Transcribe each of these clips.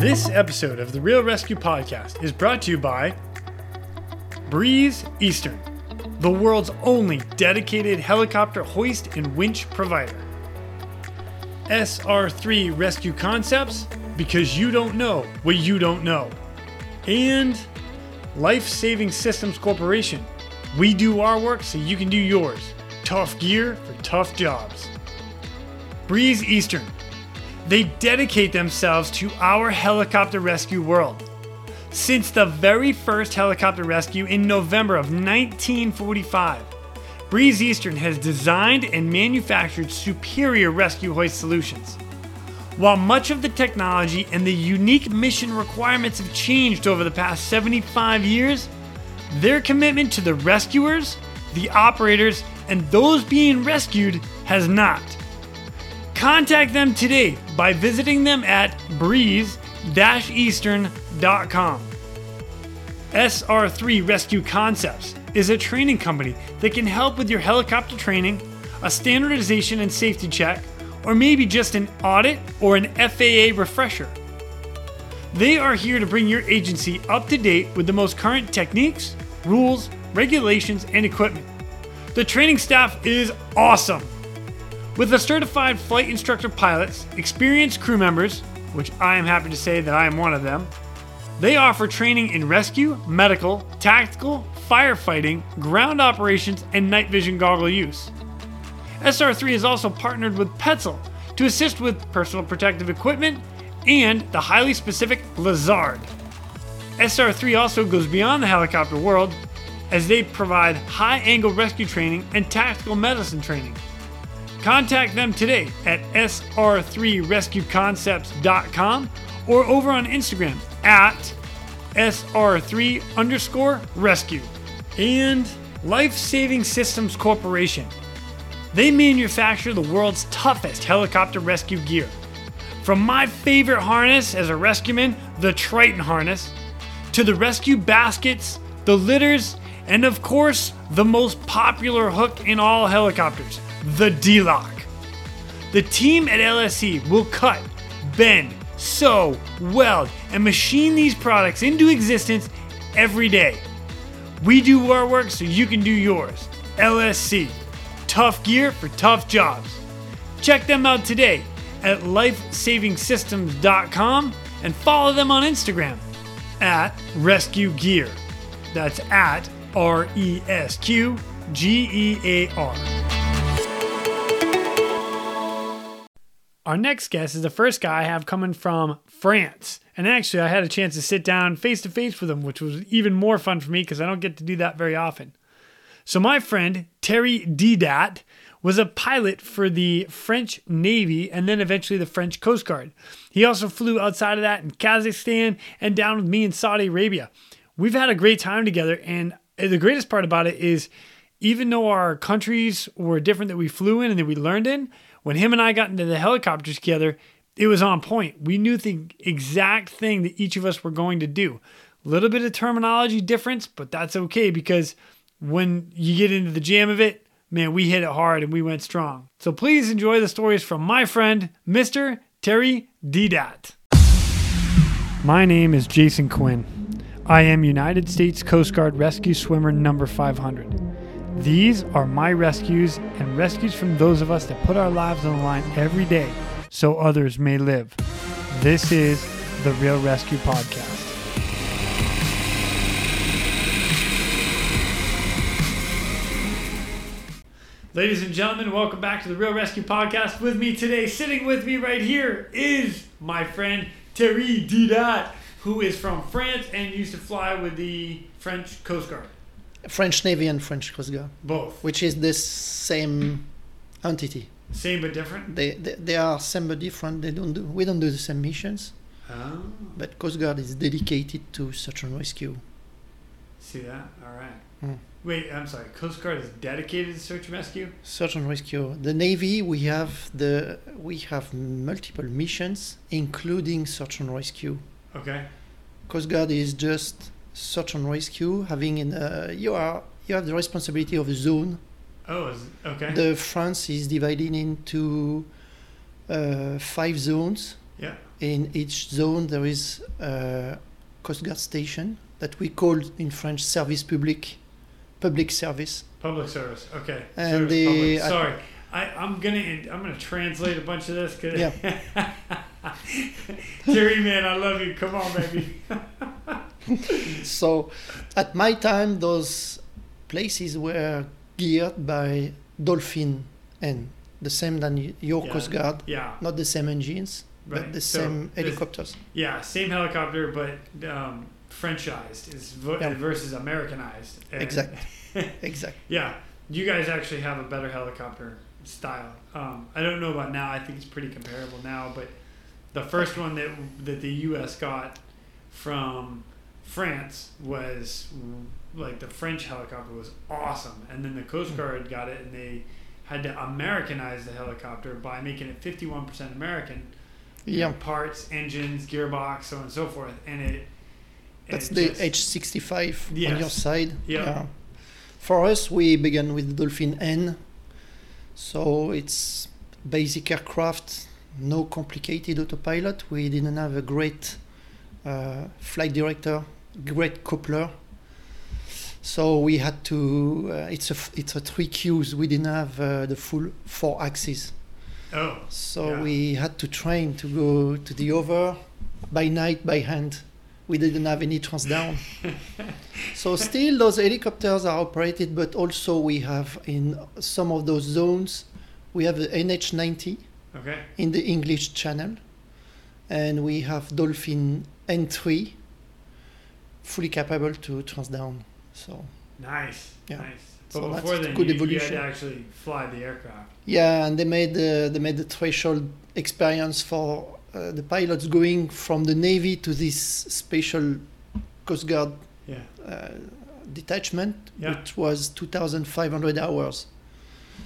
This episode of the Real ResQ Podcast is brought to you by Breeze Eastern, the world's only dedicated helicopter hoist and winch provider. SR3 Rescue Concepts, because you don't know what you don't know. And Life Saving Systems Corporation. We do our work so you can do yours. Tough gear for tough jobs. Breeze Eastern. They dedicate themselves to our helicopter rescue world. Since the very first helicopter rescue in November of 1945, Breeze Eastern has designed and manufactured superior rescue hoist solutions. While much of the technology and the unique mission requirements have changed over the past 75 years, their commitment to the rescuers, the operators, and those being rescued has not. Contact them today by visiting them at breeze-eastern.com. SR3 Rescue Concepts is a training company that can help with your helicopter training, a standardization and safety check, or maybe just an audit or an FAA refresher. They are here to bring your agency up to date with the most current techniques, rules, regulations, and equipment. The training staff is awesome. With the certified flight instructor pilots, experienced crew members, which I am happy to say that I am one of them, they offer training in rescue, medical, tactical, firefighting, ground operations, and night vision goggle use. SR3 is also partnered with Petzl to assist with personal protective equipment and the highly specific Lazard. SR3 also goes beyond the helicopter world as they provide high angle rescue training and tactical medicine training. Contact them today at sr3rescueconcepts.com or over on Instagram at sr3 underscore rescue. And Life Saving Systems Corporation. They manufacture the world's toughest helicopter rescue gear. From my favorite harness as a rescueman, the Triton harness, to the rescue baskets, the litters, and of course, the most popular hook in all helicopters, the D-Lock. The team at LSC will cut, bend, sew, weld, and machine these products into existence every day. We do our work so you can do yours. LSC, tough gear for tough jobs. Check them out today at lifesavingsystems.com and follow them on Instagram at Rescue Gear. That's at R E S Q G E A R. Our next guest is the first guy I have coming from France. And actually, I had a chance to sit down face to face with him, which was even more fun for me because I don't get to do that very often. So, my friend, Terry Didat, was a pilot for the French Navy and then eventually the French Coast Guard. He also flew outside of that in Kazakhstan and down with me in Saudi Arabia. We've had a great time together, and uh, the greatest part about it is even though our countries were different that we flew in and that we learned in, when him and I got into the helicopters together, it was on point. We knew the exact thing that each of us were going to do. A little bit of terminology difference, but that's okay because when you get into the jam of it, man, we hit it hard and we went strong. So please enjoy the stories from my friend, Mr. Terry Didat. My name is Jason Quinn. I am United States Coast Guard Rescue Swimmer number 500. These are my rescues and rescues from those of us that put our lives on the line every day so others may live. This is the Real ResQ Podcast. Ladies and gentlemen, welcome back to the Real ResQ Podcast. With me today, sitting with me right here, is my friend Terry Didat, who is from France and used to fly with the French Coast Guard. French Navy and French Coast Guard, Both. which is the same entity. Same but different? They, they they are same but different. They don't do we don't do the same missions, Oh. but Coast Guard is dedicated to search and rescue. See that? All right. Hmm. Wait, I'm sorry. Coast Guard is dedicated to search and rescue? Search and rescue. The Navy we have the we have multiple missions, including search and rescue. Okay. Coast Guard is just search and rescue, having in uh, you are you have the responsibility of the zone. Oh, is, okay. The France is divided into uh, five zones. yeah. in each zone there is a Coast Guard station that we call in French service public, public service. Public service. Okay. And Service the- public. Sorry. I, I'm gonna I'm gonna translate a bunch of this. 'cause- Yeah. Jerry, man, I love you. Come on, baby. So at my time, those places were geared by Dolphin and the same than your Yeah. Coast Guard, Yeah. not the same engines, Right. but the So, same helicopters. Yeah, same helicopter, but um, Frenchized is vo- Yeah. versus Americanized. And- exactly. Exact. Yeah, you guys actually have a better helicopter style. Um, I don't know about now. I think it's pretty comparable now, but the first one that that the U.S. got from France was like the French helicopter was awesome, and then the Coast Guard got it, and they had to Americanize the helicopter by making it 51% American. you know, parts, engines, gearbox, so on and so forth, and it. that's it the just- H65 on your side. Yeah. For us, we began with the Dolphin N, so it's basic aircraft, no complicated autopilot. We didn't have a great uh, flight director, great coupler. So we had to. Uh, it's a it's a three cues. We didn't have uh, the full four axes. Oh, So Yeah. we had to train to go to the over by night by hand. We didn't have any trans down. so still those helicopters are operated, but also we have in some of those zones, we have the NH90 okay. in the English channel, and we have Dolphin N3 fully capable to transdown. So Nice. Yeah. Nice. So But that's then, good you, you had evolution. to actually fly the aircraft. Yeah, and they made the they made the threshold experience for uh, the pilots going from the navy to this special Coast Guard Yeah. uh, detachment, Yeah. which was 2,500 hours.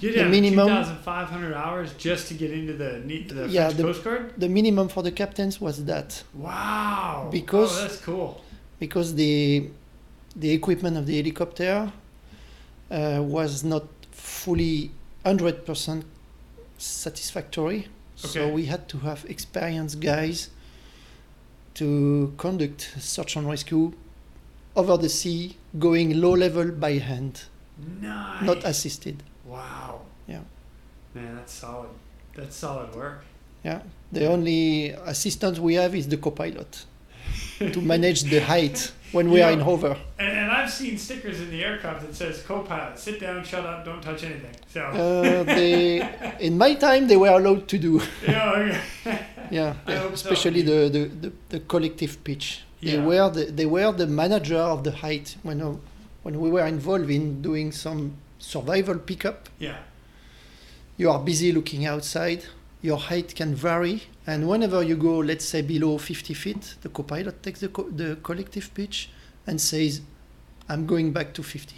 You The had minimum- 2,500 hours just to get into the the Yeah, French the- Coast Guard. The minimum for the captains was that Wow. Because- oh, that's cool. Because the the equipment of the helicopter uh, was not fully 100% satisfactory. So we had to have experienced guys to conduct search and rescue over the sea, going low level by hand, Nice. not assisted. Wow. Yeah. Man, that's solid. That's solid work. Yeah. The only assistance we have is the co-pilot to manage the height when we Yeah. are in hover. And, and I've seen stickers in the aircraft that says "co-pilot, sit down, shut up, don't touch anything." So, Uh, they, in my time, they were allowed to do. yeah. Yeah, hope so. especially the, the, the, the collective pitch. They Yeah. were the, they were the manager of the height when uh, when we were involved in doing some survival pickup. yeah, You are busy looking outside. Your height can vary, and whenever you go, let's say below 50 feet, the co-pilot takes the, co- the collective pitch and says, "I'm going back to 50."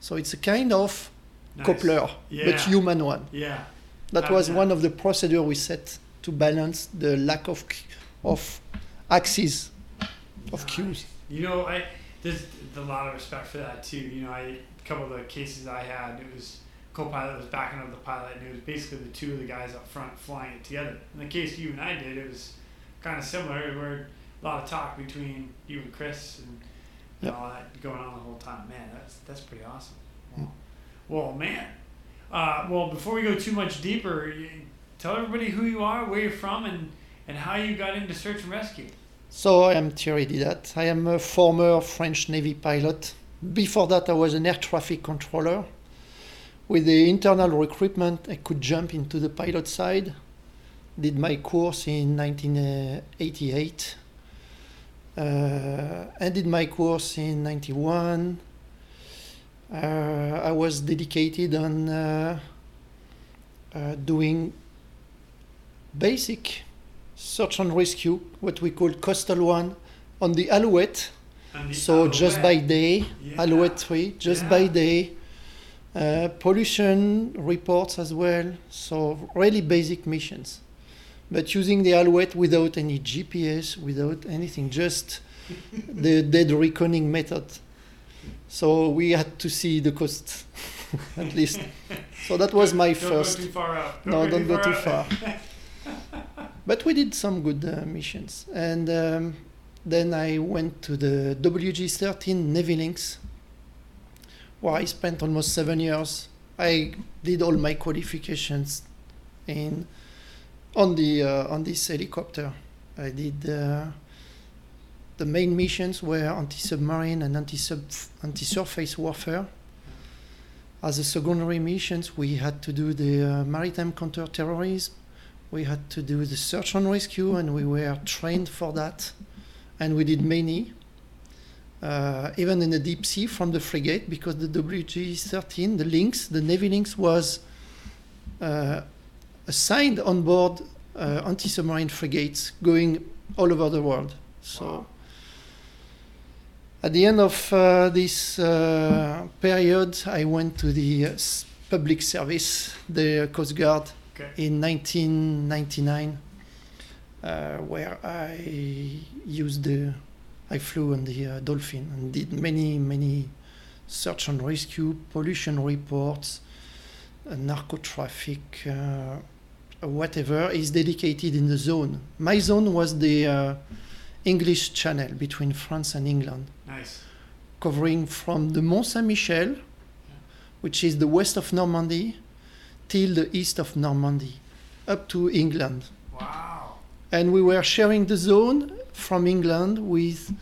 So it's a kind of nice. coupler, Yeah. but human one. Yeah, That was one of the procedure we set to balance the lack of of axes of cues. You know, I there's a lot of respect for that too. You know, I a couple of the cases I had, it was co-pilot was backing up the pilot, and it was basically the two of the guys up front flying it together. In the case you and I did, it was kind of similar. Where a lot of talk between you and Chris and you Yep. all that going on the whole time. Man, that's that's pretty awesome. Well, well man. Uh, well, before we go too much deeper, tell everybody who you are, where you're from, and and how you got into search and rescue. So I am Thierry Didat. I am a former French Navy pilot. Before that, I was an air traffic controller. With the internal recruitment, I could jump into the pilot side. Did my course in 1988. Uh, ended my course in 91. Uh, I was dedicated on uh, uh, doing basic search and rescue, what we call coastal one, on the Alouette. The So just by day, Yeah. Alouette 3, just Yeah. by day. Uh, pollution reports as well. So really basic missions. But using the Alouette without any GPS, without anything, just the dead reckoning method. So we had to see the coast, at least. So that was my Don't first. Go too far out. No, don't go too far. but we did some good uh, missions. And um, then I went to the WG-13 Navy Lynx, where I spent almost seven years. I did all my qualifications in on the uh, on this helicopter. I did uh, the main missions were anti-submarine and anti-sub anti-surface warfare. As a secondary missions, we had to do the uh, maritime counter-terrorism. We had to do the search and rescue, and we were trained for that. And we did many, uh, even in the deep sea from the frigate, because the WG-13, the Lynx, the Navy Lynx, was uh, assigned on board uh, anti-submarine frigates going all over the world. So. Wow. At the end of uh, this uh, period, I went to the uh, public service, the Coast Guard, Okay. in 1999, uh, where I used the, I flew on the uh, Dolphin and did many, many search and rescue, pollution reports, uh, narco traffic, uh, whatever is dedicated in the zone. My zone was the uh, English Channel between France and England Nice. covering from the Mont Saint Michel, which is the west of Normandy, till the east of Normandy, up to England. Wow. And we were sharing the zone from England with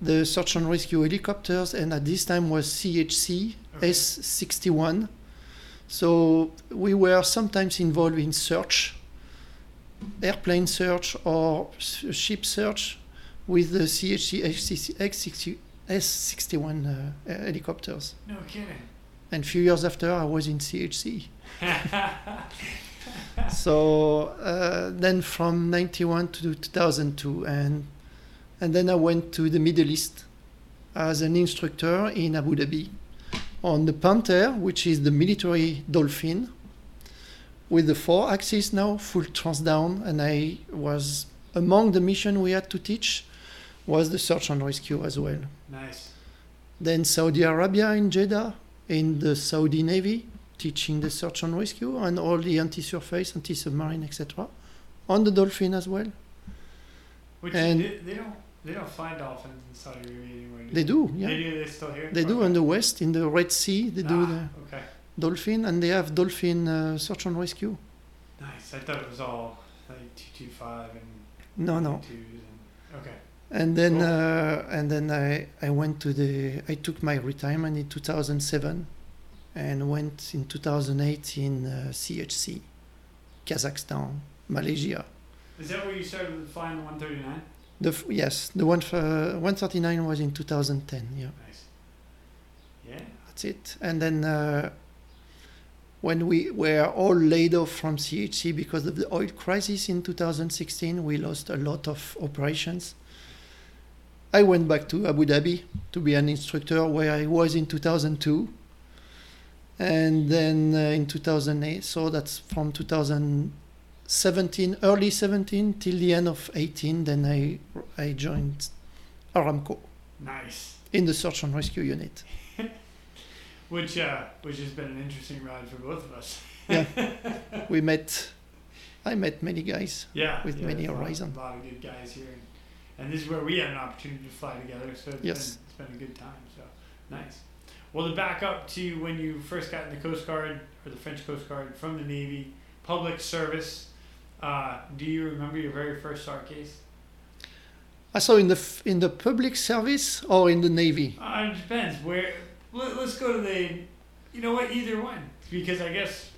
the search and rescue helicopters, and at this time was CHC Okay. S61. So we were sometimes involved in search, airplane search or ship search with the CHC S60 S61 uh, helicopters. No kidding. And a few years after, I was in CHC. so uh, then from 91 to 2002 and and then I went to the Middle East as an instructor in Abu Dhabi on the Panther which is the military dolphin with the four axis now full trans down. and I was among the mission we had to teach was the search and rescue as well nice. then Saudi Arabia in Jeddah in the Saudi Navy, teaching the search and rescue and all the anti-surface, anti-submarine, etc. On the Dolphin as well. Which And- they, they don't they don't fly dolphins in Saudi Arabia anymore. do They do, yeah. They do. They still here. They do in the west, in the Red Sea. They do Ah, the Okay. dolphin, and they have dolphin uh, search and rescue. Nice. I thought it was all like two two five and No, no. and okay. And then, Cool. uh, and then I, I went to the. I took my retirement in 2007, and went in 2008 in uh, CHC, Kazakhstan, Malaysia. Is that where you started flying the one thirty nine? The f- yes, the one for 139 was in 2010. Yeah. Nice. Yeah. That's it. And then uh, when we were all laid off from CHC because of the oil crisis in 2016, we lost a lot of operations. I went back to Abu Dhabi to be an instructor where I was in 2002. And then uh, in 2008, so that's from 2017, early 17 till the end of 18, then I, I joined Aramco Nice. in the search and rescue unit. Which uh, which has been an interesting ride for both of us. yeah, we met i met many guys Yeah. With yeah, many horizons. a lot- A lot of good guys here, and, and this is where we had an opportunity to fly together. So it's, Yes. been, it's been a good time. So nice. Well, to back up to when you first got in the Coast Guard or the French Coast Guard from the Navy, public service. Uh, do you remember your very first SAR case? i saw in the in the public service or in the navy Uh, it depends. Where let, let's go to the, you know what? Either one, because I guess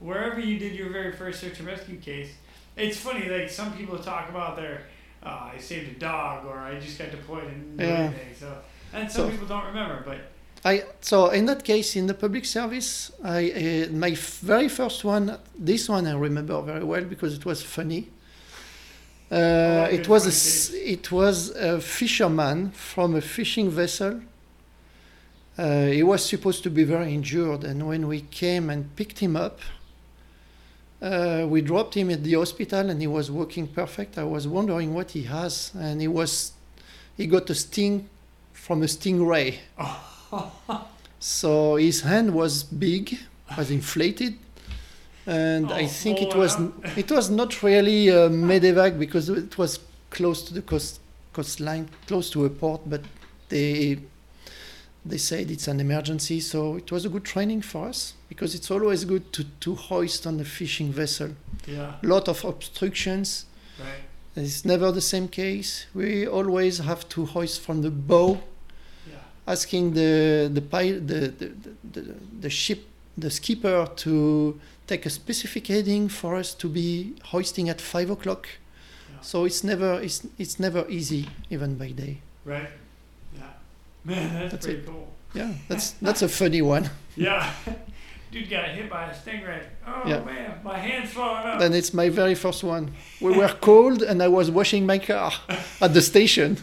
wherever you did your very first search and rescue case, it's funny. Like some people talk about their, uh, I saved a dog, or I just got deployed and do Yeah. anything. So, and some So- people don't remember, but i so in that case in the public service i uh, my very first one this one i remember very well because it was funny. Uh, it was a it was a fisherman from a fishing vessel. Uh, he was supposed to be very injured and when we came and picked him up uh, we dropped him at the hospital and he was working perfect. I was wondering what he has and he was he got a sting from a stingray so his hand was big was inflated and I Oh, think it it was it was not really a medevac because it was close to the coast coastline, close to a port, but they they said it's an emergency, so it was a good training for us because it's always good to, to hoist on a fishing vessel. Yeah. lot of obstructions. Right. It's never the same case. We always have to hoist from the bow. Asking the the, the, the, the, the, ship, the skipper to take a specific heading for us to be hoisting at five o'clock. Yeah. So it's never it's, it's never easy even by day. Right. Yeah. Man, that's, That's pretty cool. Yeah, that's that's a funny one. Yeah. Dude got hit by a stingray. Oh Yeah. man, my hand's falling up. Then it's my very first one. We were cold and I was washing my car at the station.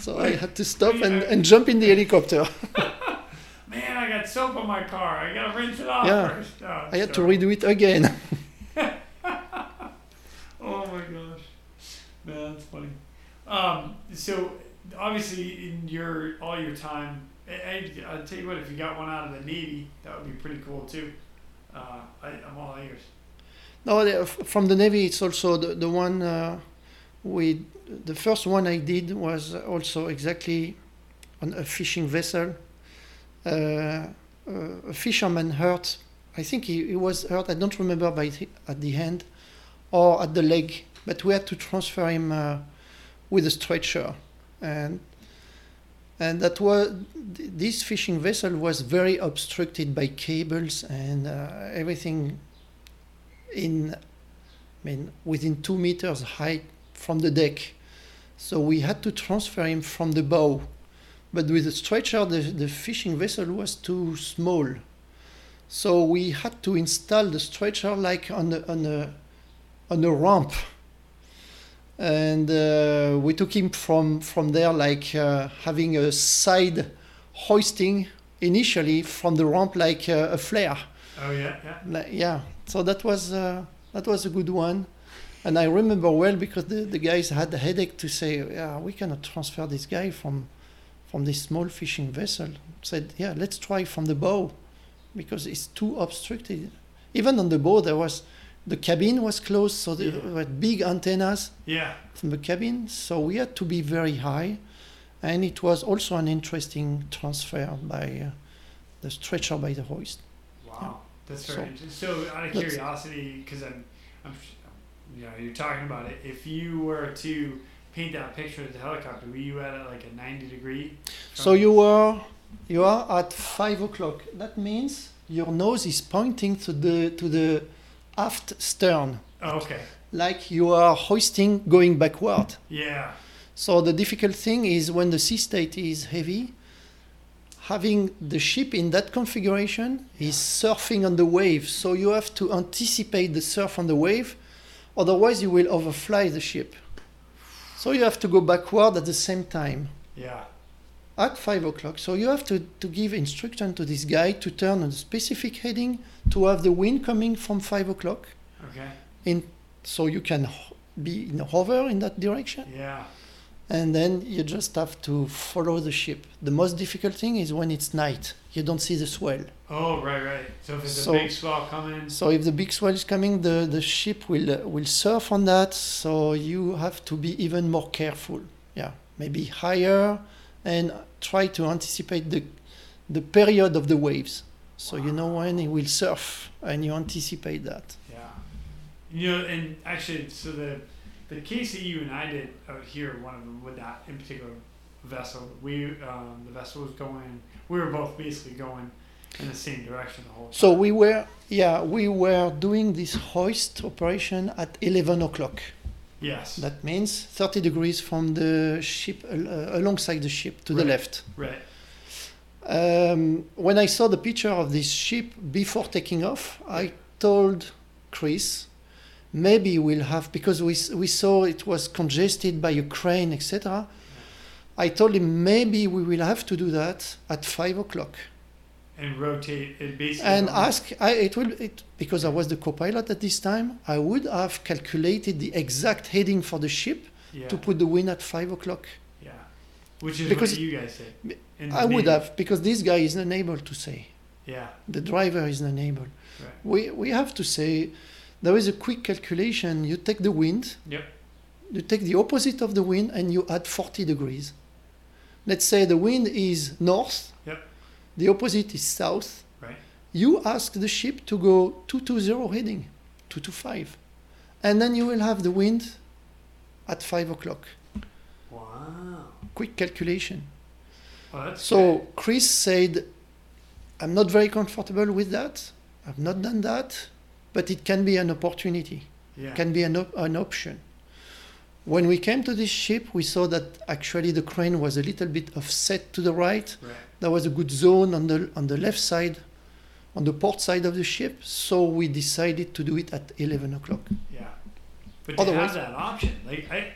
So I had to stop and, and jump in the helicopter. Man, I got soap on my car. I gotta rinse it off Yeah. first. Oh, I had to redo it again. Oh my gosh. Man, that's funny. Um, so obviously in your all your time, I, I, I'll tell you what, if you got one out of the Navy, that would be pretty cool too. Uh, I, I'm all ears. No, from the Navy, it's also the, the one uh, we. The first one I did was also exactly on a fishing vessel. Uh, uh, a fisherman hurt. I think he, he was hurt. I don't remember by at the hand or at the leg, but we had to transfer him uh, with a stretcher, and and that was this fishing vessel was very obstructed by cables and uh, everything in I mean within two meters height from the deck. So we had to transfer him from the bow. But with the stretcher the, the fishing vessel was too small. So we had to install the stretcher like on a on a on a ramp. And uh, we took him from from there like uh, having a side hoisting initially from the ramp like uh, a flare. Oh yeah, yeah. Like, yeah, so that was uh, that was a good one, and I remember well because the, the guys had a headache to say, yeah, we cannot transfer this guy from from this small fishing vessel. Said, yeah, let's try from the bow, because it's too obstructed. Even on the bow, there was the cabin was closed, so there Yeah. were big antennas Yeah. from the cabin, so we had to be very high, and it was also an interesting transfer by uh, the stretcher by the hoist. Wow, that's So- very interesting. So, out of curiosity, because I'm, I'm, you know, you're talking about it. If you were to paint that picture of the helicopter, were you at like a 90 degree? So you were you are at five o'clock. That means your nose is pointing to the to the aft stern, Oh, okay. like you are hoisting going backward. Yeah. So the difficult thing is when the sea state is heavy, having the ship in that configuration is surfing on the wave. So you have to anticipate the surf on the wave, otherwise you will overfly the ship. So you have to go backward at the same time Yeah. at five o'clock. So you have to, to give instruction to this guy to turn on a specific heading to have the wind coming from five o'clock. Okay. In So you can ho- be in a hover in that direction. Yeah. And then you just have to follow the ship. The most difficult thing is when it's night. You don't see the swell. Oh, right, right. So if it's So- a big swell coming, So if the big swell is coming, the, the ship will uh, will surf on that. So you have to be even more careful. Yeah, maybe higher and try to anticipate the the period of the waves. So you know when it will surf and you anticipate that. yeah. You know, and actually, so the the case that you and I did out here, one of them with that in particular vessel, we um, the vessel was going. We were both basically going in the same direction the whole time. So we were yeah we were doing this hoist operation at 11 o'clock. yes. That means 30 degrees from the ship uh, alongside the ship to the left. right. Um, when I saw the picture of this ship before taking off, I told Chris, maybe we'll have because we we saw it was congested by a crane, etc. I told him maybe we will have to do that at five o'clock And rotate it basically. and ask. I, it will it because I was the co-pilot at this time. I would have calculated the exact heading for the ship yeah. to put the wind at five o'clock. Yeah. Which is Because- what you guys the I would have because this guy is unable to say. Yeah. The driver is unable. Right. We, we have to say there is a quick calculation. You take the wind, Yep. you take the opposite of the wind, and you add 40 degrees. Let's say the wind is north, Yep. the opposite is south. Right. You ask the ship to go 220 heading, 225. And then you will have the wind at 5 o'clock. Wow. Quick calculation. Well, that's So Chris said, I'm not very comfortable with that. I've not done that, but it can be an opportunity, yeah. can be an, op- an option. When we came to this ship, we saw that actually the crane was a little bit offset to the right. right. There was a good zone on the on the left side, on the port side of the ship. So we decided to do it at 11 o'clock. Yeah. But to Otherwise- have that option, like I,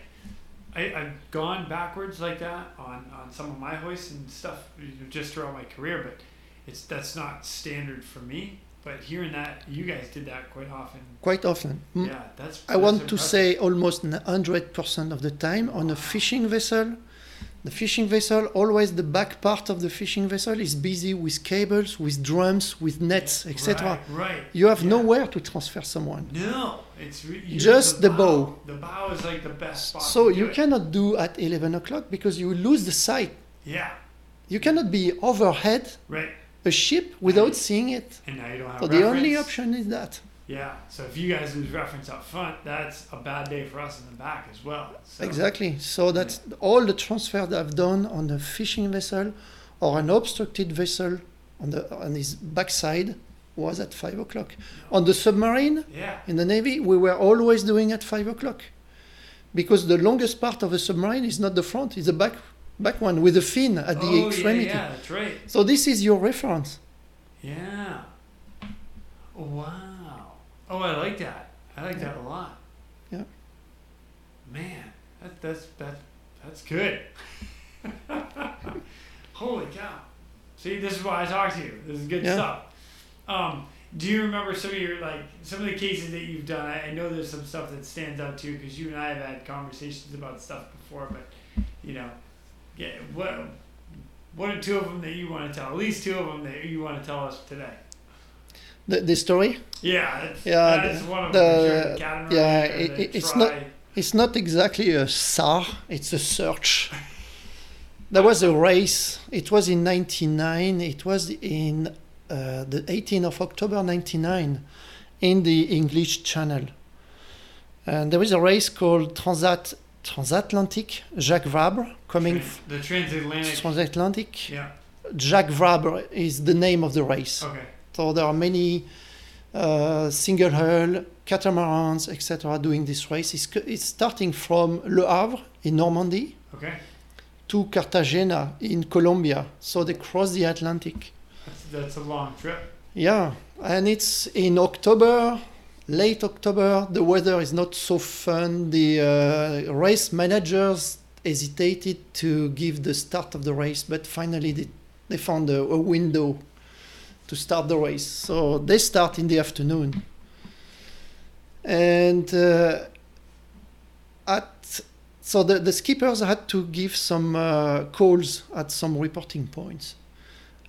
I, I've gone backwards like that on, on some of my hoists and stuff just throughout my career, but it's that's not standard for me. But hearing that you guys did that quite often, Quite often. Mm. yeah, that's. I that's want to say almost 100% of the time on a fishing vessel. The fishing vessel, always the back part of the fishing vessel is busy with cables, with drums, with nets, etc. Right, right. You have yeah. nowhere to transfer someone. No, it's re- Just the bow. The bow is like the best spot. So you it. cannot do at 11 o'clock because you lose the sight. Yeah, You cannot be overhead right. A ship without seeing it. And now you don't have. So the only option is that. Yeah. So if you guys lose reference up front, that's a bad day for us in the back as well. So, Exactly. So that's all the transfer that I've done on a fishing vessel or an obstructed vessel on the on his backside was at five o'clock. On the submarine Yeah. in the Navy, we were always doing at five o'clock. Because the longest part of a submarine is not the front, it's the back back one with the fin at the oh, extremity. Yeah, yeah, that's right. So this is your reference. Yeah. Wow. Oh, I like that. I like that a lot. Yeah. Man, that, that's that that's good. Holy cow! See, this is why I talk to you. This is good Yeah. stuff. Um, do you remember some of your like some of the cases that you've done? I, I know there's some stuff that stands out too because you and I have had conversations about stuff before, but you know, yeah, what what are two of them that you want to tell? At least two of them that you want to tell us today. The, the story? Yeah, that's, Yeah, that's the- one of the- sure. The yeah, it- it's try. not- It's not exactly a SAR, it's a search. There was a race. It was in 99. It was in uh, the 18th of October 99 in the English Channel. And there was a race called Transat Transatlantic Jacques Vabre coming the transatlantic. Transatlantic. yeah. Jacques Vabre is the name of the race. Okay. So there are many uh, single hull, catamarans, etc. doing this race. It's starting from Le Havre in Normandy Okay. to Cartagena in Colombia. So they cross the Atlantic. That's, that's a long trip. Yeah, and it's in October, late October. The weather is not so fun. The uh, race managers hesitated to give the start of the race, but finally they, they found a, a window to start the race. So they start in the afternoon. And uh, at so the, the skippers had to give some uh, calls at some reporting points.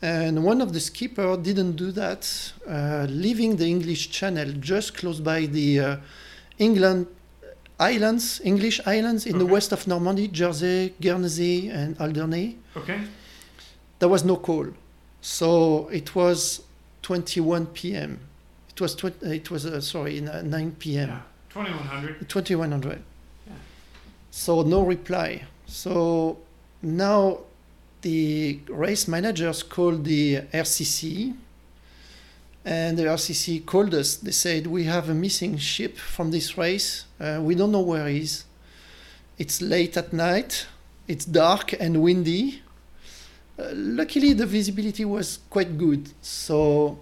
And one of the skipper didn't do that, uh, leaving the English Channel just close by the uh, England islands, English islands in the west of Normandy, Jersey, Guernsey, and Alderney. Okay. There was no call, so it was 21 p.m. It was tw- it was uh, sorry, uh, 9 p.m. Yeah. 2100. 2100. Yeah. So no reply. So now the race managers called the RCC and the RCC called us. They said, We have a missing ship from this race. Uh, we don't know where he is. It's late at night, it's dark and windy. Uh, luckily, the visibility was quite good. So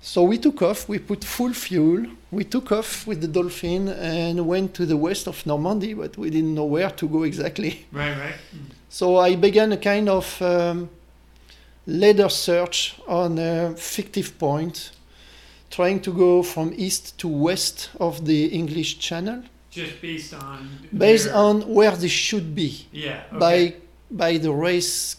so we took off, we put full fuel, we took off with the dolphin and went to the west of Normandy, but we didn't know where to go exactly. Right, right. So I began a kind of um, ladder search on a fictive point, trying to go from east to west of the English Channel, Just based on. based their- on where they should be Yeah. Okay. by by the race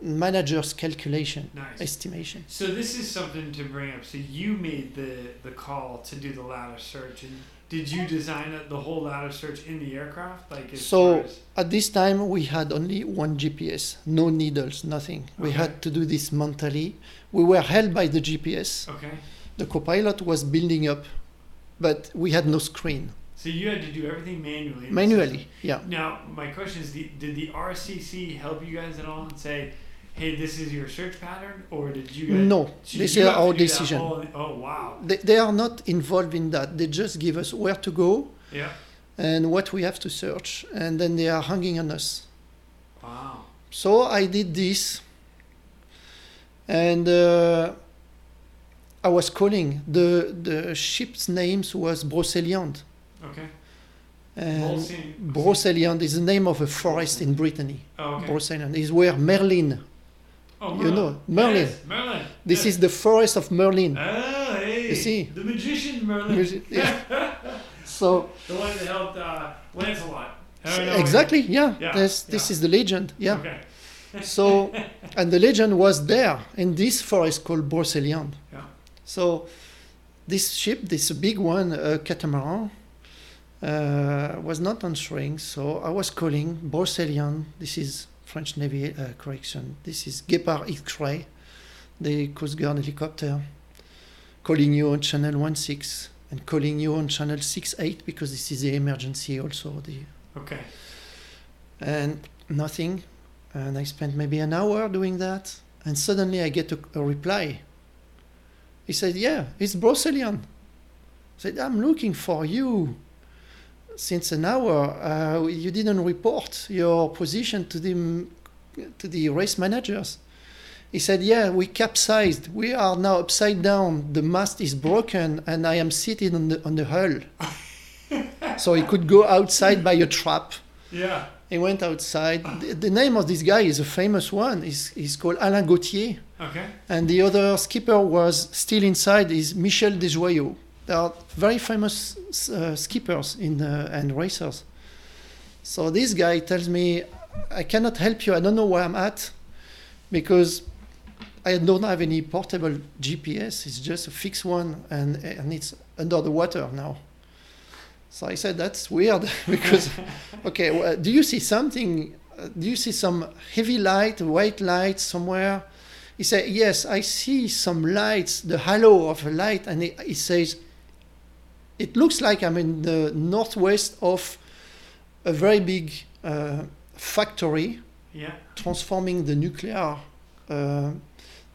manager's calculation, Nice. estimation. So this is something to bring up. So you made the the call to do the ladder search, and did you design the whole ladder search in the aircraft? Like So- At this time, we had only one GPS, no needles, nothing. We had to do this mentally. We were held by the GPS. okay. The copilot was building up, but we had no screen. So you had to do everything manually. Manually, yeah. Now my question is: the, Did the RCC help you guys at all and say, "Hey, this is your search pattern," or did you guys? No, this is our decision. whole- oh wow! They, they are not involved in that. They just give us where to go Yeah. and what we have to search, and then they are hanging on us. Wow. So I did this, and uh, I was calling. the The ship's names was Brocéliande, Okay. and Brocéliande is the name of a forest in Brittany. Oh, okay. Brocéliande is where Merlin. Oh, you know, Merlin. Yes, Merlin. This yes. is the forest of Merlin. Oh, hey. You see? The magician Merlin. Yeah. So The one that helped uh, Lancelot. Exactly, yeah. Yeah, This this yeah. is the legend. Yeah. Okay. So, and the legend was there in this forest called Brocéliande. Yeah. So, this ship, this big one, a catamaran, uh, was not answering. So I was calling Brocéliande. This is French Navy uh, correction. This is Guépard X-ray, the Coast Guard helicopter, calling you on channel 16 and calling you on channel 68 because this is the emergency also. The Okay. and nothing. And I spent maybe an hour doing that, and suddenly I get a, a reply. He said, "Yeah, it's Brocéliande." I said, "I'm looking for you since an hour. Uh, you didn't report your position to the to the race managers." He said, "Yeah, we capsized. We are now upside down. The mast is broken, and I am sitting on the on the hull." so he could go outside by a trap. Yeah. He went outside. The, the name of this guy is a famous one. He's, he's called Alain Gautier. Okay. And the other skipper was still inside is Michel Desjoyeaux. They are very famous uh, skippers in, uh, and racers. So this guy tells me, I cannot help you. I don't know where I'm at because I don't have any portable GPS. It's just a fixed one and, and it's under the water now. So I said, that's weird because, okay, well, do you see something? Do you see some heavy light, white light somewhere? He said, yes, I see some lights, the halo of a light. And he, he says, it looks like I'm in the northwest of a very big uh, factory Yeah. transforming the nuclear, uh,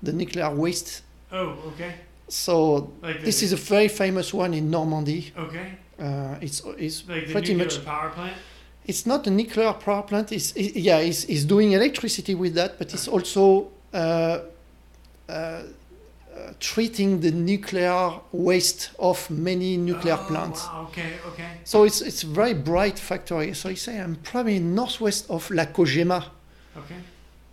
the nuclear waste. Oh, okay. So Like this is a very famous one in Normandy. okay. Uh, it's it's Like pretty much power plant. it's not a nuclear power plant. It's it, yeah, it's, it's doing electricity with that, but it's also uh, uh, uh, treating the nuclear waste of many nuclear oh, plants. Wow. Okay. Okay. So it's it's a very bright factory. So he say I'm probably northwest of La Cogema. Okay.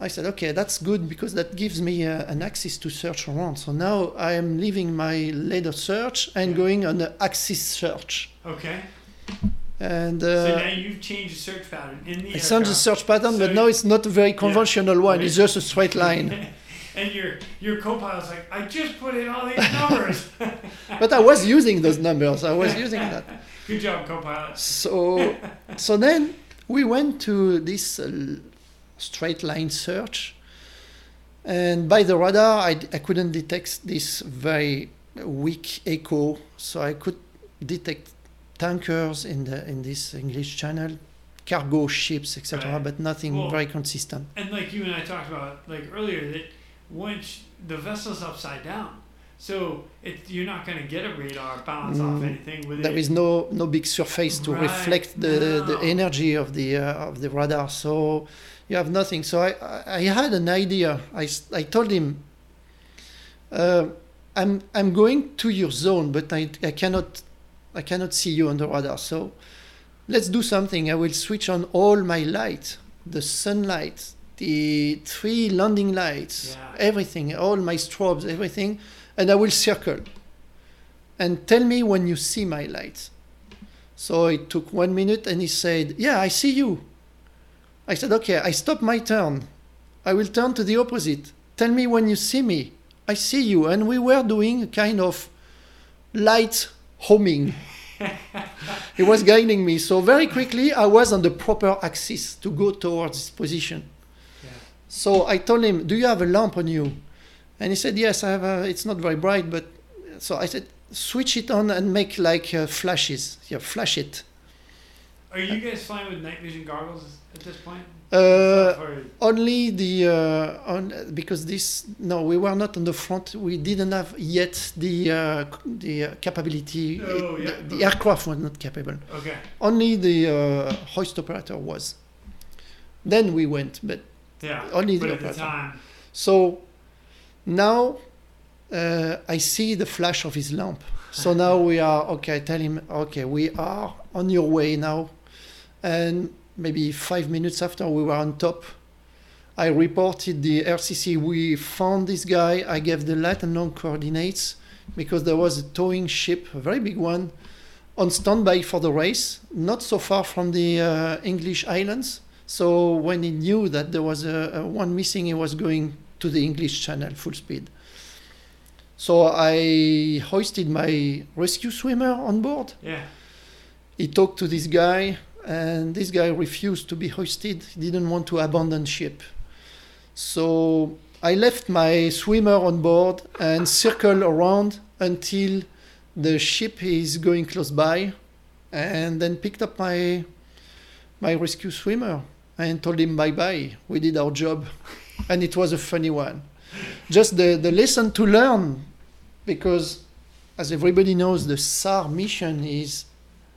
I said, okay, that's good because that gives me uh, an axis to search around. So now I am leaving my ladder search and Yeah. going on the axis search. Okay. And so uh, now you've changed the search pattern in the it's on the search pattern, So but now it's not a very conventional one. Right. It's just a straight line. and your your co-pilot's like, I just put in all these numbers. but I was using those numbers. I was using that. Good job, co-pilot. So, so then we went to this uh, straight line search, and by the radar, I, I couldn't detect this very weak echo, so I could detect tankers in the in this English Channel, cargo ships, etc., Right. but nothing Well- very consistent. And like you and I talked about like earlier, that once the vessel's upside down, so it, you're not going to get a radar bounce off Mm, anything with There it. is no no big surface to Right, reflect the, the energy of the uh, of the radar, so you have nothing. So I I, I had an idea. I, I told him, uh, I'm I'm going to your zone, but I, I cannot I cannot see you on the radar. So let's do something. I will switch on all my lights, the sunlight, the three landing lights, Yeah. everything, all my strobes, everything, and I will circle. And tell me when you see my lights. So it took one minute, and he said, "Yeah, I see you." I said, "Okay." I stop my turn, I will turn to the opposite. Tell me when you see me. I see you. And we were doing a kind of light homing. he was guiding me. So very quickly, I was on the proper axis to go towards this position. So I told him, "Do you have a lamp on you?" And he said, "Yes, I have. A, it's not very bright, but." So I said, "Switch it on and make like uh, flashes. Yeah, flash it." Are you guys flying with night vision goggles at this point? Uh, only the uh, on because this no, we were not on the front. We didn't have yet the uh, the uh, capability. Oh, It- yeah. the, the aircraft was not capable. okay. Only the uh, hoist operator was. Then we went, but Yeah. Only the the time. So now uh, I see the flash of his lamp. So now we are okay. I tell him, okay, we are on your way now. And maybe five minutes after we were on top, I reported the RCC. We found this guy. I gave the light and long coordinates because there was a towing ship, a very big one, on standby for the race, not so far from the uh, English islands. So when he knew that there was a, a one missing, he was going to the English Channel full speed. So I hoisted my rescue swimmer on board. Yeah. He talked to this guy, and this guy refused to be hoisted. He didn't want to abandon ship. So I left my swimmer on board and circled around until the ship is going close by, and then picked up my my rescue swimmer and told him bye bye. We did our job, and it was a funny one. Just the the lesson to learn, because as everybody knows, the SAR mission is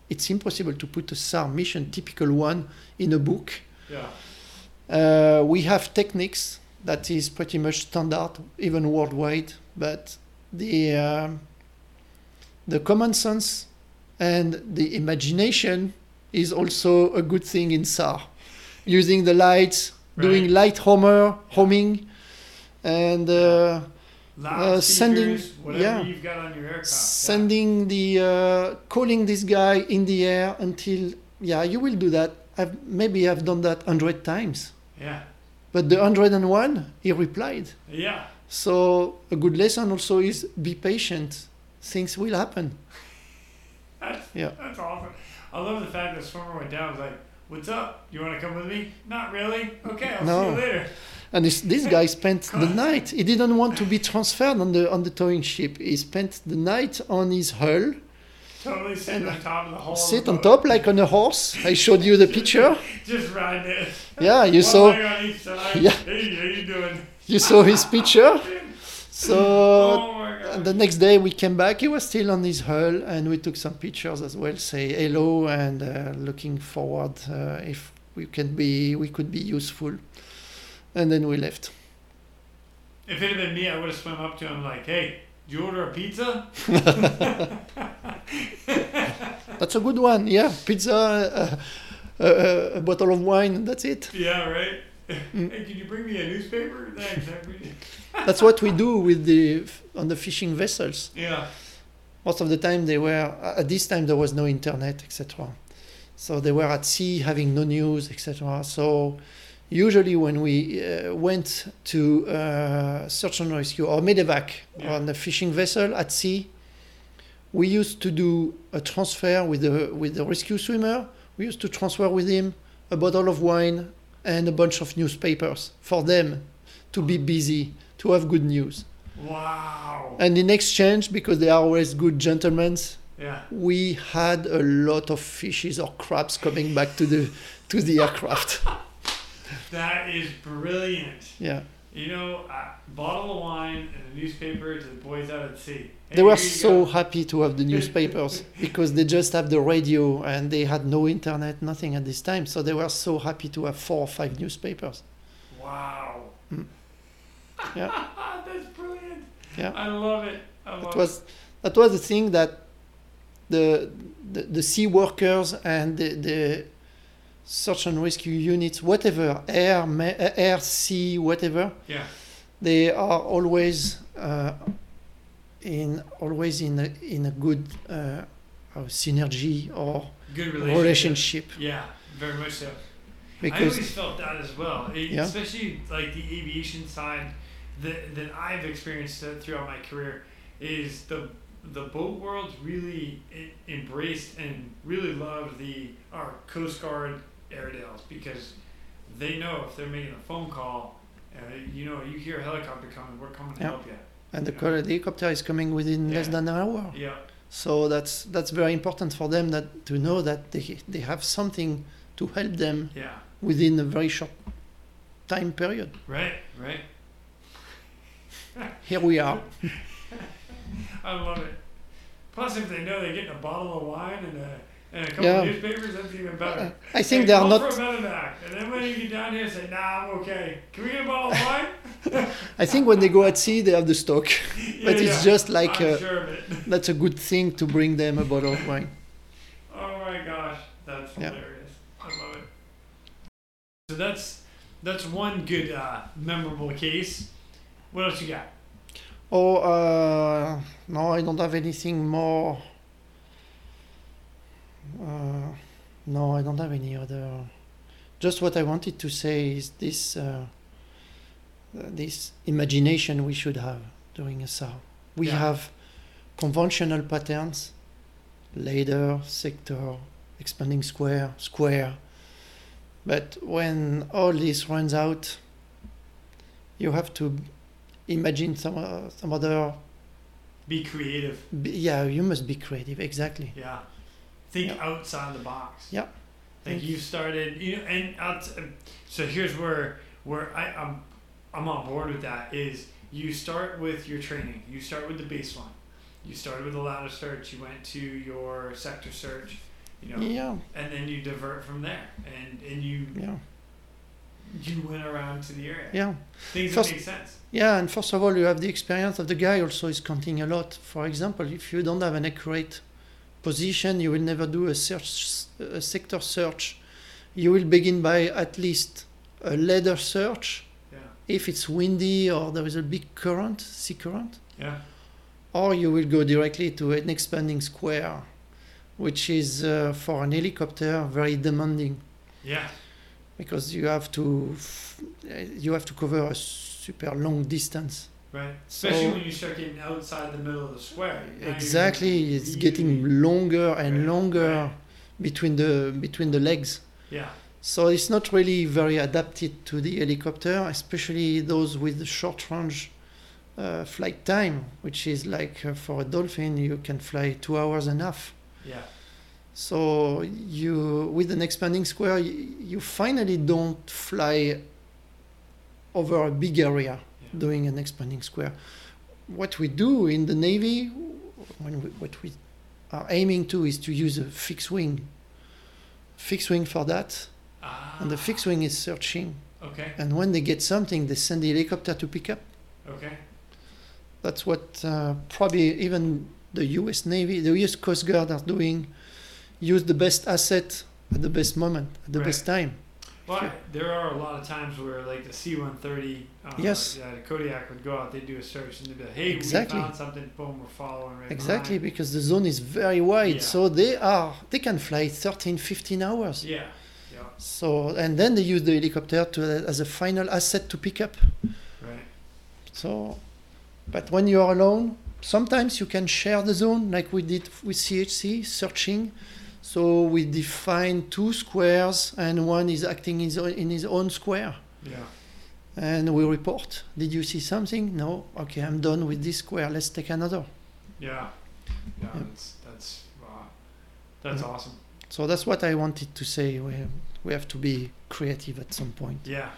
it's impossible to put a SAR mission, typical one, in a book. Yeah. Uh, we have techniques that is pretty much standard, even worldwide, but the um, the common sense and the imagination is also a good thing in SAR. Using the lights, doing light homer, homing, and uh, Uh, sending- whatever yeah. you've got on your aircraft. sending the uh, calling this guy in the air until yeah you will do that I've, maybe i've done that 100 times Yeah. but the 101 he replied Yeah. yeah. so a good lesson also is be patient things will happen That's, Yeah. that's awesome. I love the fact that swimmer went down. Was like, "What's up? You want to come with me? Not really. Okay, I'll see you later." and this, this guy spent the night he didn't want to be transferred on the on the towing ship he spent the night on his hull Totally sitting on top of the whole. sit on top like on a horse i showed you the picture Just riding it. yeah you One saw on each side. Yeah. Hey, how you doing? you saw his picture so oh my god. And the next day we came back, he was still on his hull, and we took some pictures as well, say hello and uh, looking forward uh, if we can be, we could be useful. And then we left. If it had been me, I would have swum up to him like, "Hey, did you order a pizza?" That's a good one, yeah. Pizza, uh, uh, a bottle of wine, that's it. Yeah, right. Mm. Hey, can you bring me a newspaper? Thanks. I appreciate it. That's what we do with the on the fishing vessels. Yeah. Most of the time they were at this time there was no internet, etc. So they were at sea having no news, etc. So usually when we uh, went to uh, search and rescue or medevac Yeah. on a fishing vessel at sea, we used to do a transfer with the with the rescue swimmer. We used to transfer with him a bottle of wine and a bunch of newspapers for them to be busy, to have good news. Wow. And in exchange, because they are always good gentlemen, Yeah. we had a lot of fishes or crabs coming back to the to the aircraft. That is brilliant. Yeah, You know, a bottle of wine and a newspaper to the boys out at sea. Hey, they were so go. happy to have the newspapers because they just have the radio and they had no internet, nothing at this time. So they were so happy to have four or five newspapers. Wow. Mm. Yeah. That's brilliant. Yeah. I love it. I love That was that was the thing that the the, the sea workers and the, the search and rescue units, whatever air, ma- air, sea, whatever. Yeah. they are always uh, in always in a, in a good uh, uh, synergy or Good relationship. relationship. Yeah, very much so. I always felt that as well, It- Yeah. especially like the aviation side that that I've experienced throughout my career is the the boat world really embraced and really loved the our Coast Guard Airedales because they know if they're making a phone call, uh, you know, you hear a helicopter coming, we're coming to Yeah. help you. and the col- the helicopter is coming within less than an hour. Yeah, So that's that's very important for them that to know that they they have something to help them yeah, within a very short time period. right, right. Here we are. I love it. Plus, if they know they're getting a bottle of wine and a and a couple Yeah. of newspapers, that's even better. I think Hey, they are not. for a. And then when you get down here, and say, "Nah, I'm okay. Can we get a bottle of wine?" I think when they go at sea, they have the stock. but Yeah, it's yeah. just like uh, sure that's a good thing to bring them a bottle of wine. Oh my gosh, that's hilarious. I love it. So that's that's one good uh, memorable case. What else you got? Oh, uh, no, I don't have anything more. Uh, no, I don't have any other. Just what I wanted to say is this: uh, this imagination we should have during a SAR. We Yeah. have conventional patterns, ladder, sector, expanding square, square. But when all this runs out, you have to imagine some uh, some other Be creative. B- yeah, you must be creative. Exactly. Yeah. Think Yeah. outside the box. Yeah. Like you started, you know, and I'll so here's where where I, I'm I'm on board with that. Is you start with your training. You start with the baseline. You started with the ladder search. You went to your sector search. You know, Yeah, and then you divert from there, and and you yeah, you went around to the area. yeah, Things First- that make sense. yeah. And first of all, you have the experience of the guy. Also, is counting a lot. For example, if you don't have an accurate position, you will never do a search, a sector search. You will begin by at least a ladder search Yeah. if it's windy or there is a big current, sea current. Yeah. or you will go directly to an expanding square, which is uh, for an helicopter very demanding Yeah. Because you have to f- uh, you have to cover a super long distance. Right. Especially So- when you start getting outside the middle of the square. Now Exactly, it's getting longer and Right, longer right. between the between the legs. Yeah. So it's not really very adapted to the helicopter, especially those with the short range uh, flight time, which is like uh, for a dolphin you can fly two hours and a half. Yeah. So you, with an expanding square, you, you finally don't fly over a big area Yeah. doing an expanding square. What we do in the Navy, when we, what we are aiming to is to use a fixed wing. Fixed wing for that, Ah. and the fixed wing is searching. Okay. And when they get something, they send the helicopter to pick up. Okay. That's what uh, probably even the U.S. Navy, the U.S. Coast Guard are doing. Use the best asset at the best moment, at the Right. best time. Well, there are a lot of times where, like the C-130, uh, Yes. yeah, the Kodiak would go out, they'd do a search, and they'd be like, "Hey, Exactly. we found something. Boom, we're following right Exactly, behind." because the zone is very wide, Yeah. so they are they can fly 13, 15 hours. Yeah. Yeah. So and then they use the helicopter to as a final asset to pick up. Right. So, but when you are alone, sometimes you can share the zone, like we did with CHC searching. So we define two squares, and one is acting in his own, in his own square, Yeah. and we report. Did you see something? No. Okay, I'm done with this square. Let's take another. Yeah. Yeah. Yeah. That's that's wow. That's Yeah. awesome. So that's what I wanted to say. We we have to be creative at some point. Yeah.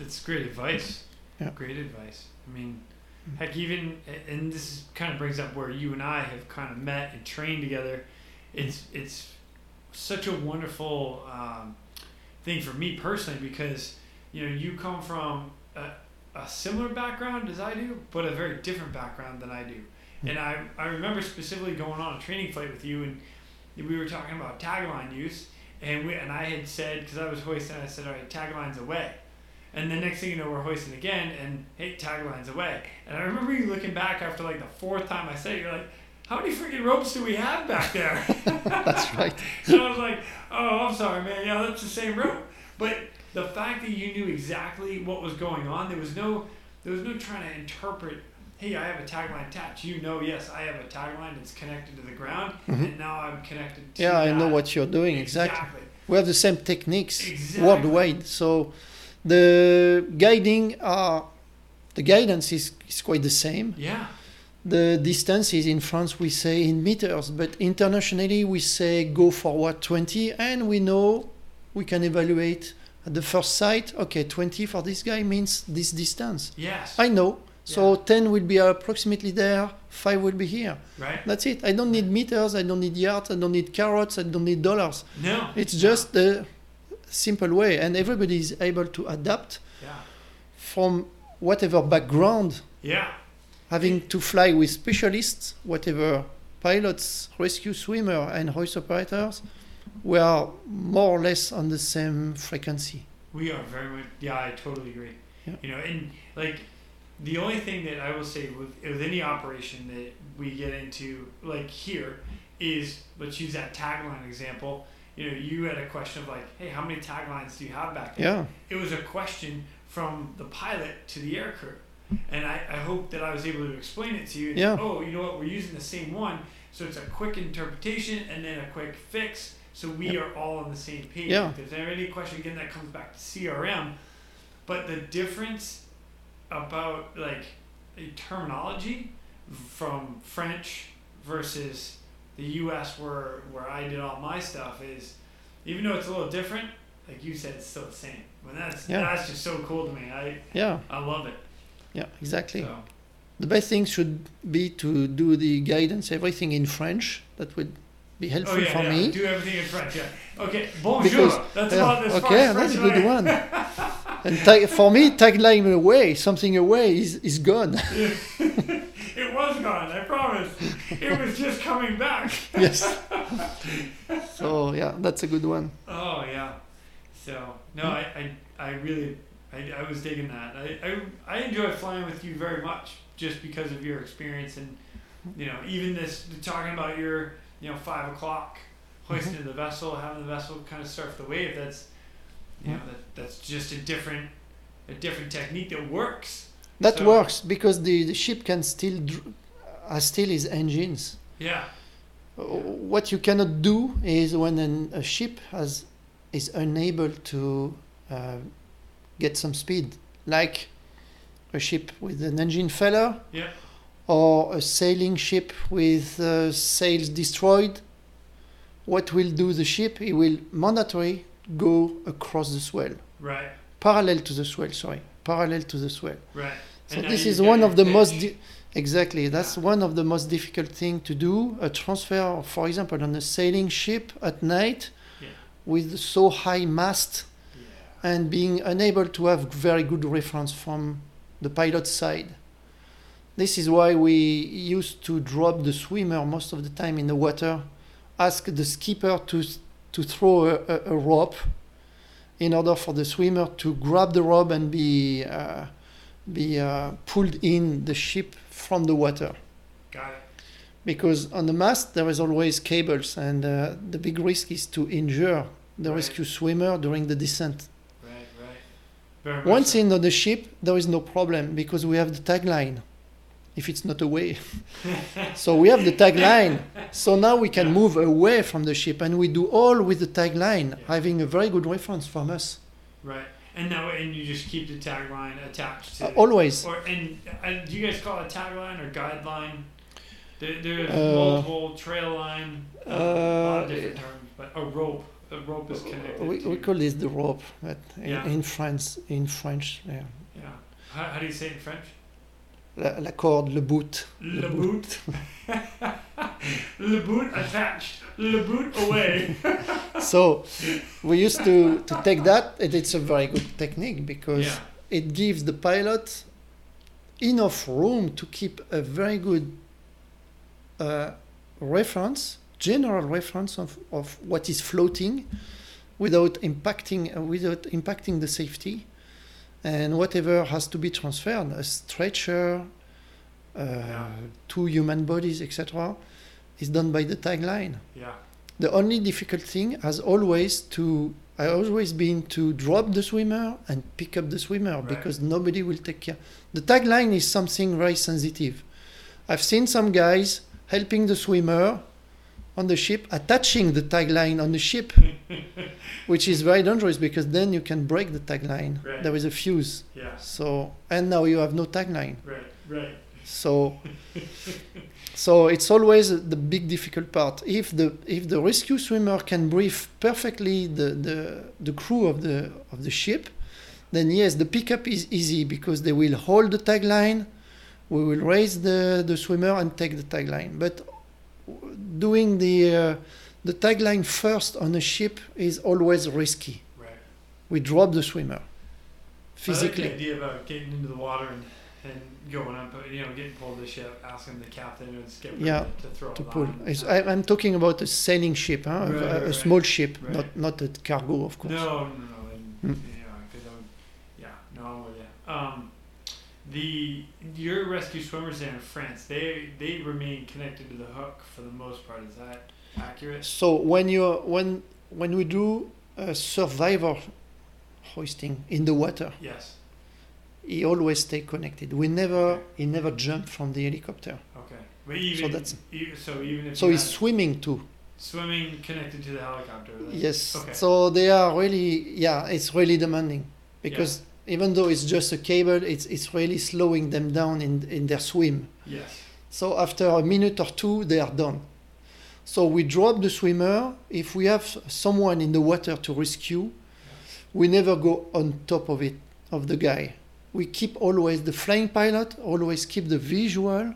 That's great advice. Yeah. Great advice. I mean, Mm. heck, even and this kind of brings up where you and I have kind of met and trained together. It's it's such a wonderful um, thing for me personally because you know you come from a, a similar background as I do, but a very different background than I do. Mm. And I I remember specifically going on a training flight with you and we were talking about tagline use and we and I had said because I was hoisting I said all right taglines away. And the next thing you know, we're hoisting again, and hey, taglines away. And I remember you looking back after like the fourth time I said, it, you're like, how many freaking ropes do we have back there? That's right. so I was like, oh, I'm sorry, man. Yeah, that's the same rope. But the fact that you knew exactly what was going on, there was no, there was no trying to interpret. Hey, I have a tagline attached. You know, yes, I have a tagline that's connected to the ground, Mhm. and now I'm connected to. Yeah, I know what you're doing exactly. Exactly. We have the same techniques Exactly. worldwide. So the guiding are the guidance is, is quite the same. Yeah. The distances in France we say in meters, but internationally we say go forward 20, and we know we can evaluate at the first sight. Okay, 20 for this guy means this distance. Yes. I know. So Yeah. 10 will be approximately there, 5 will be here. right. That's it. I don't need meters, I don't need yards, I don't need carrots, I don't need dollars. No. It's just the simple way, and everybody is able to adapt Yeah. from whatever background, Yeah. Having to fly with specialists, whatever pilots, rescue swimmer, and hoist operators. We are more or less on the same frequency. We are very much. Yeah, I totally agree. Yeah. You know, and like the only thing that I will say with with any operation that we get into, like here, is let's use that tagline example. You know, you had a question of like, hey, how many taglines do you have back there? Yeah, It was a question from the pilot to the air crew. And I, I hope that I was able to explain it to you. Yeah. Oh, you know what? We're using the same one. So it's a quick interpretation and then a quick fix. So we are all on the same page. Yeah. If there's any question, again, that comes back to CRM. But the difference about like a terminology from French versus the US where, where I did all my stuff is even though it's a little different, like you said, it's still the same. But that's Yeah. that's just so cool to me. I yeah, I love it. Yeah, exactly. So The best thing should be to do the guidance, everything in French. That would be helpful oh yeah, for yeah. me. Do everything in French. Yeah. Okay. Bonjour. Because- that's Yeah, about as far okay, as that's a good one. and for me, tagline away, something away is, is gone. it was gone. I promise. It was just coming back. yes. So yeah, that's a good one. Oh yeah. So no, I, I, I really I, I was digging that. I, I I enjoy flying with you very much just because of your experience and you know even this talking about your you know five o'clock hoisting Mm-hmm. the vessel, having the vessel kind of surf the wave. That's you know that that's just a different a different technique that works. That So- works because the, the ship can still dr- uh, still his engines. Yeah. Uh, What you cannot do is when an, a ship has is unable to uh, get some speed, like a ship with an engine failure Yeah. or a sailing ship with uh, sails destroyed. What will do the ship? It will mandatory go across the swell, Right. parallel to the swell. Sorry, parallel to the swell. Right. So And this is one of the most di- exactly. That's Yeah. one of the most difficult thing to do. A transfer, for example, on a sailing ship at night, Yeah. with so high mast. And being unable to have very good reference from the pilot's side. This is why we used to drop the swimmer most of the time in the water, ask the skipper to to throw a, a, a rope in order for the swimmer to grab the rope and be uh, be uh, pulled in the ship from the water. Got it. Because on the mast there is always cables, and uh, the big risk is to injure the Right. rescue swimmer during the descent. Very Once in on the ship, there is no problem because we have the tagline. If it's not away, so we have the tagline. So now we can Yeah. move away from the ship, and we do all with the tagline, Yeah. having a very good reference from us. Right. And now, and you just keep the tagline attached to. Uh, always. Or and uh, do you guys call it tagline or guideline? There, there's Uh, multiple trail line. Uh, a lot of uh, different terms, but a rope. A rope is connected. We, we call this the rope, but in, Yeah. in France, in French, yeah. Yeah. How, how do you say it in French? La, la corde, le bout. Le boot. Le boot attached. Le boot away. So we used to, to take that, and it's a very good technique because yeah. it gives the pilot enough room to keep a very good uh, reference, general reference of, of what is floating, without impacting uh, without impacting the safety, and whatever has to be transferred, a stretcher, uh, Yeah. two human bodies, etc. is done by the tagline. Yeah. The only difficult thing has always to I always been to drop the swimmer and pick up the swimmer Right. because nobody will take care. The tagline is something very sensitive. I've seen some guys helping the swimmer on the ship, attaching the tagline on the ship, which is very dangerous because then you can break the tagline. Right. There is a fuse. Yeah. So and now you have no tagline. Right. Right. So, so it's always the big difficult part. If the if the rescue swimmer can brief perfectly the, the, the crew of the of the ship, then yes, the pickup is easy because they will hold the tagline, we will raise the, the swimmer and take the tagline. But doing the uh, the tagline first on a ship is always risky. Right. We drop the swimmer I like physically. the idea about getting into the water and, and going up, you know, getting pulled the ship, asking the captain and skipper Yeah, to, to throw to pull. I, I'm talking about a sailing ship, huh? Right, a, a right. small ship, Right. not not a cargo, of course. No, no, no. And, Mm. you know, I'm, yeah, no, you. Um, the your rescue swimmers there in France, they they remain connected to the hook for the most part. Is that accurate? So when you when when we do a survivor hoisting in the water, Yes. he always stay connected. We never he never jump from the helicopter. Okay. But even that's- e- so even if So he's swimming too. swimming connected to the helicopter. Yes. Okay. So they are really yeah, it's really demanding because even though it's just a cable, it's it's really slowing them down in in their swim. Yes. So after a minute or two, they are done. So we drop the swimmer. If we have someone in the water to rescue, we never go on top of it, of the guy. We keep always, the flying pilot always keep the visual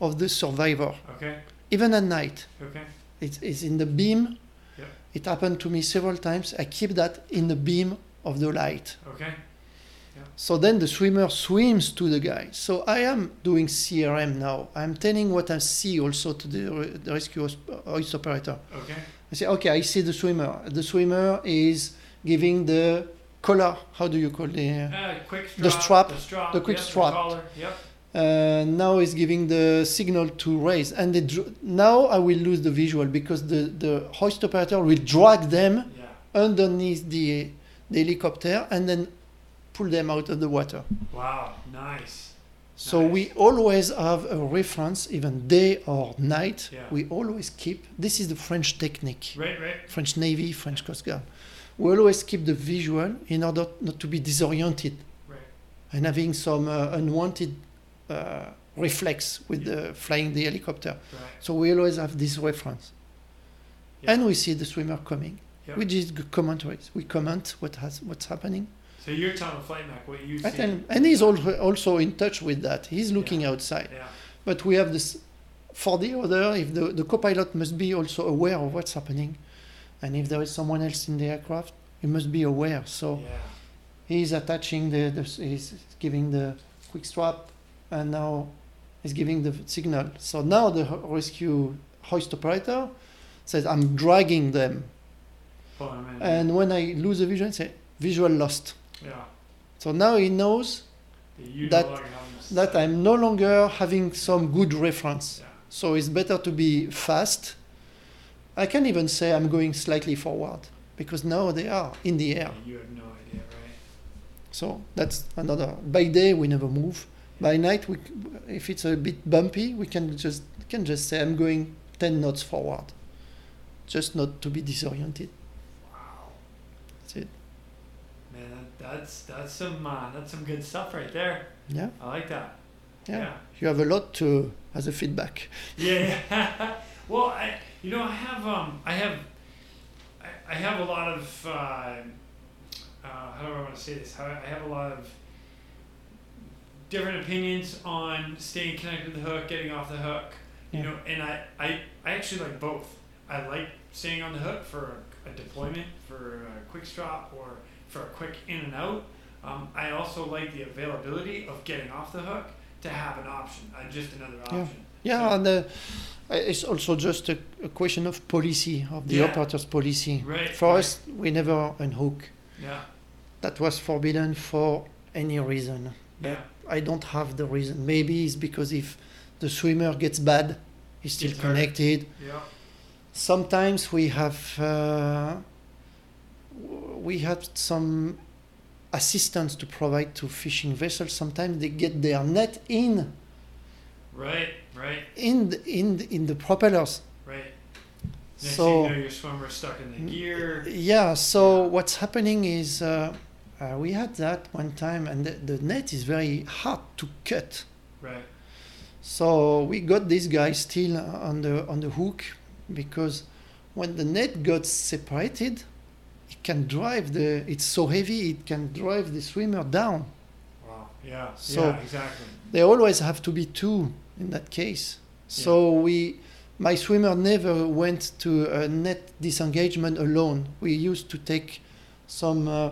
of the survivor, Okay. even at night. Okay. It's, it's in the beam. Yep. It happened to me several times. I keep that in the beam of the light. Okay. So then the swimmer swims to the guy. So I am doing CRM now. I'm telling what I see also to the, re- the rescue hoist operator. Okay. I say, okay, I see the swimmer. The swimmer is giving the collar. How do you call the? Uh, quick strap. The strap, The strap. the quick yep, strap. collar, Yep. Uh, now is giving the signal to raise, and they dr- now I will lose the visual because the the hoist operator will drag them Yeah. underneath the the helicopter and then pull them out of the water. Wow. Nice. So Nice. we always have a reference, even day or night. Yeah. We always keep. This is the French technique, Right. Right. French Navy, French Coast Guard. We always keep the visual in order not to be disoriented Right. and having some uh, unwanted uh, reflex with the flying the helicopter. Right. So we always have this reference, Yeah. and we see the swimmer coming. Yep. We just commentaries. We comment what has what's happening. So you're telling Flight what you see. him, and he's al- also in touch with that. He's looking Yeah. outside. Yeah. But we have this for the other, if the, the co-pilot must be also aware of what's happening. And if there is someone else in the aircraft, he must be aware. So Yeah. he's attaching the, the he's giving the quick strap and now he's giving the signal. So now the rescue hoist operator says, I'm dragging them. In. And when I lose the vision, say, visual lost. Yeah. So now he knows That that- no longer have him that. I'm no longer having some good reference. Yeah. So it's better to be fast. I can even say I'm going slightly forward because now they are in the air. Yeah, You have no idea, right? So that's another. By day we never move. By night, we, if it's a bit bumpy, we can just can just say I'm going 10 knots forward, just not to be disoriented. Wow. That's it. Man, that, that's that's some uh, that's some good stuff right there. Yeah, I like that. yeah. You have a lot to as a feedback. Yeah. yeah. well, I you know I have um I have I, I have a lot of uh, uh, how do I want to say this? I I have a lot of different opinions on staying connected to the hook, getting off the hook. You Yeah. know, and I, I I actually like both. I like staying on the hook for a, a deployment, for a quick stop, or for a quick in and out. Um, I also like the availability of getting off the hook to have an option, uh, just another option. Yeah, So- and uh, it's also just a, a question of policy of the Yeah. operator's policy. Right. For right. us, we never unhook. Yeah. That was forbidden for any reason. Yeah. I don't have the reason. Maybe it's because if the swimmer gets bad, he's still It's connected. Yeah. Sometimes we have uh, we have some assistance to provide to fishing vessels. Sometimes they get their net in Right. Right. in the, in the, in the propellers. Right. Next So- you know, your swimmer's stuck in the gear. Yeah. So what's happening is uh, uh, we had that one time, and the, the net is very hard to cut. Right. So we got this guy still on the on the hook because when the net got separated, it can drive the. It's so heavy it can drive the swimmer down. Wow. Yeah. So- yeah. Exactly. They always have to be two in that case. So we, my swimmer never went to a net disengagement alone. We used to take some uh,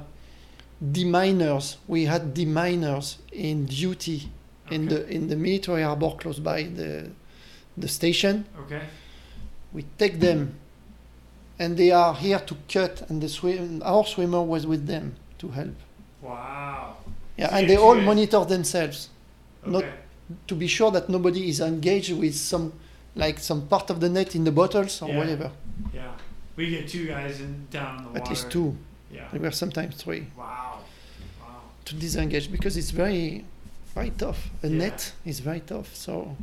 deminers. We had deminers in duty in the in the military harbor close by the the station. Okay. We take them, and they are here to cut. And the swim, our swimmer was with them to help. Wow. Yeah, So and they all monitor themselves Okay. Not- to be sure that nobody is engaged with some, like some part of the net in the bottles or Yeah. whatever. Yeah. We get two guys in down in the At water. least two. Yeah. There were sometimes three Wow. Wow. to disengage because it's very, very tough. A Yeah. net is very tough, so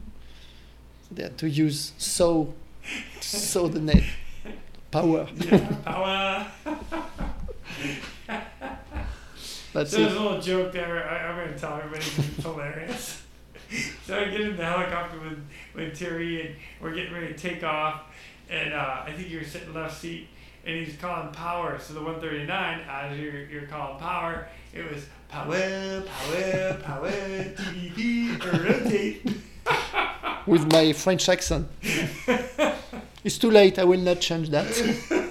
they had to use sew, sew the net. Power. Yeah. Power. That's So there's a little joke there. I, I'm going to tell everybody it's hilarious. so I get in the helicopter with, with Terry and we're getting ready to take off. And uh, I think you're sitting left seat and he's calling power. So the 139, as you're, you're calling power, it was power, power, power, TVP, rotate. With my French accent. it's too late. I will not change that.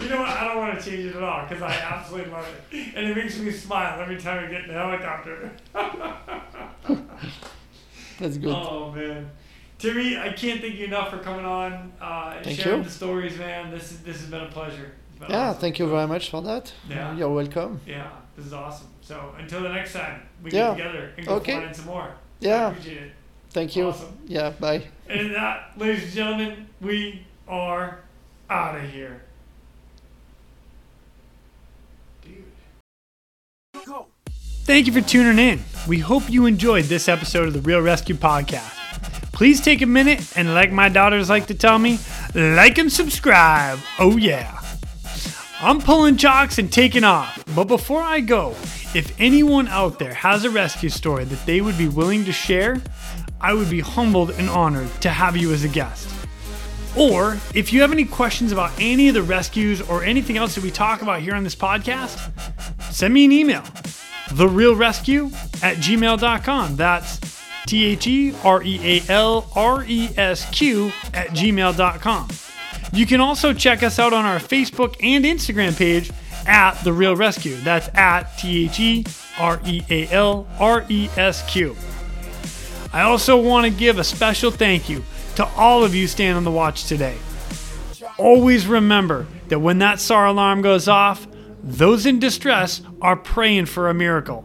You know what? I don't want to change it at all because I absolutely love it. And it makes me smile every time I get in the helicopter. That's good. Oh man, Terry, I can't thank you enough for coming on uh, and Thank sharing you. the stories, man. This is, this has been a pleasure. Been yeah, awesome. thank you very much for that. Yeah. You're welcome. Yeah, this is awesome. So until the next time, we Yeah. get together and go Okay. flying some more. I Yeah, appreciate it. Thank you. Awesome. Yeah, bye. And that, ladies and gentlemen, we are out of here. Dude. Thank you for tuning in. We hope you enjoyed this episode of the Real ResQ Podcast. Please take a minute and, like my daughters like to tell me, like and subscribe. Oh, yeah. I'm pulling chocks and taking off. But before I go, if anyone out there has a rescue story that they would be willing to share, I would be humbled and honored to have you as a guest. Or if you have any questions about any of the rescues or anything else that we talk about here on this podcast, send me an email. TheRealResQ at gmail.com. That's T H E R E A L R E S Q at gmail.com. You can also check us out on our Facebook and Instagram page at The Real ResQ. That's at T H E R E A L R E S Q. I also want to give a special thank you to all of you staying on the watch today. Always remember that when that SAR alarm goes off, those in distress are praying for a miracle.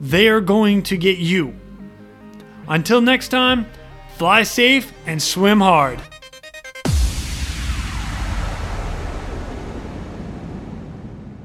They are going to get you. Until next time, fly safe and swim hard.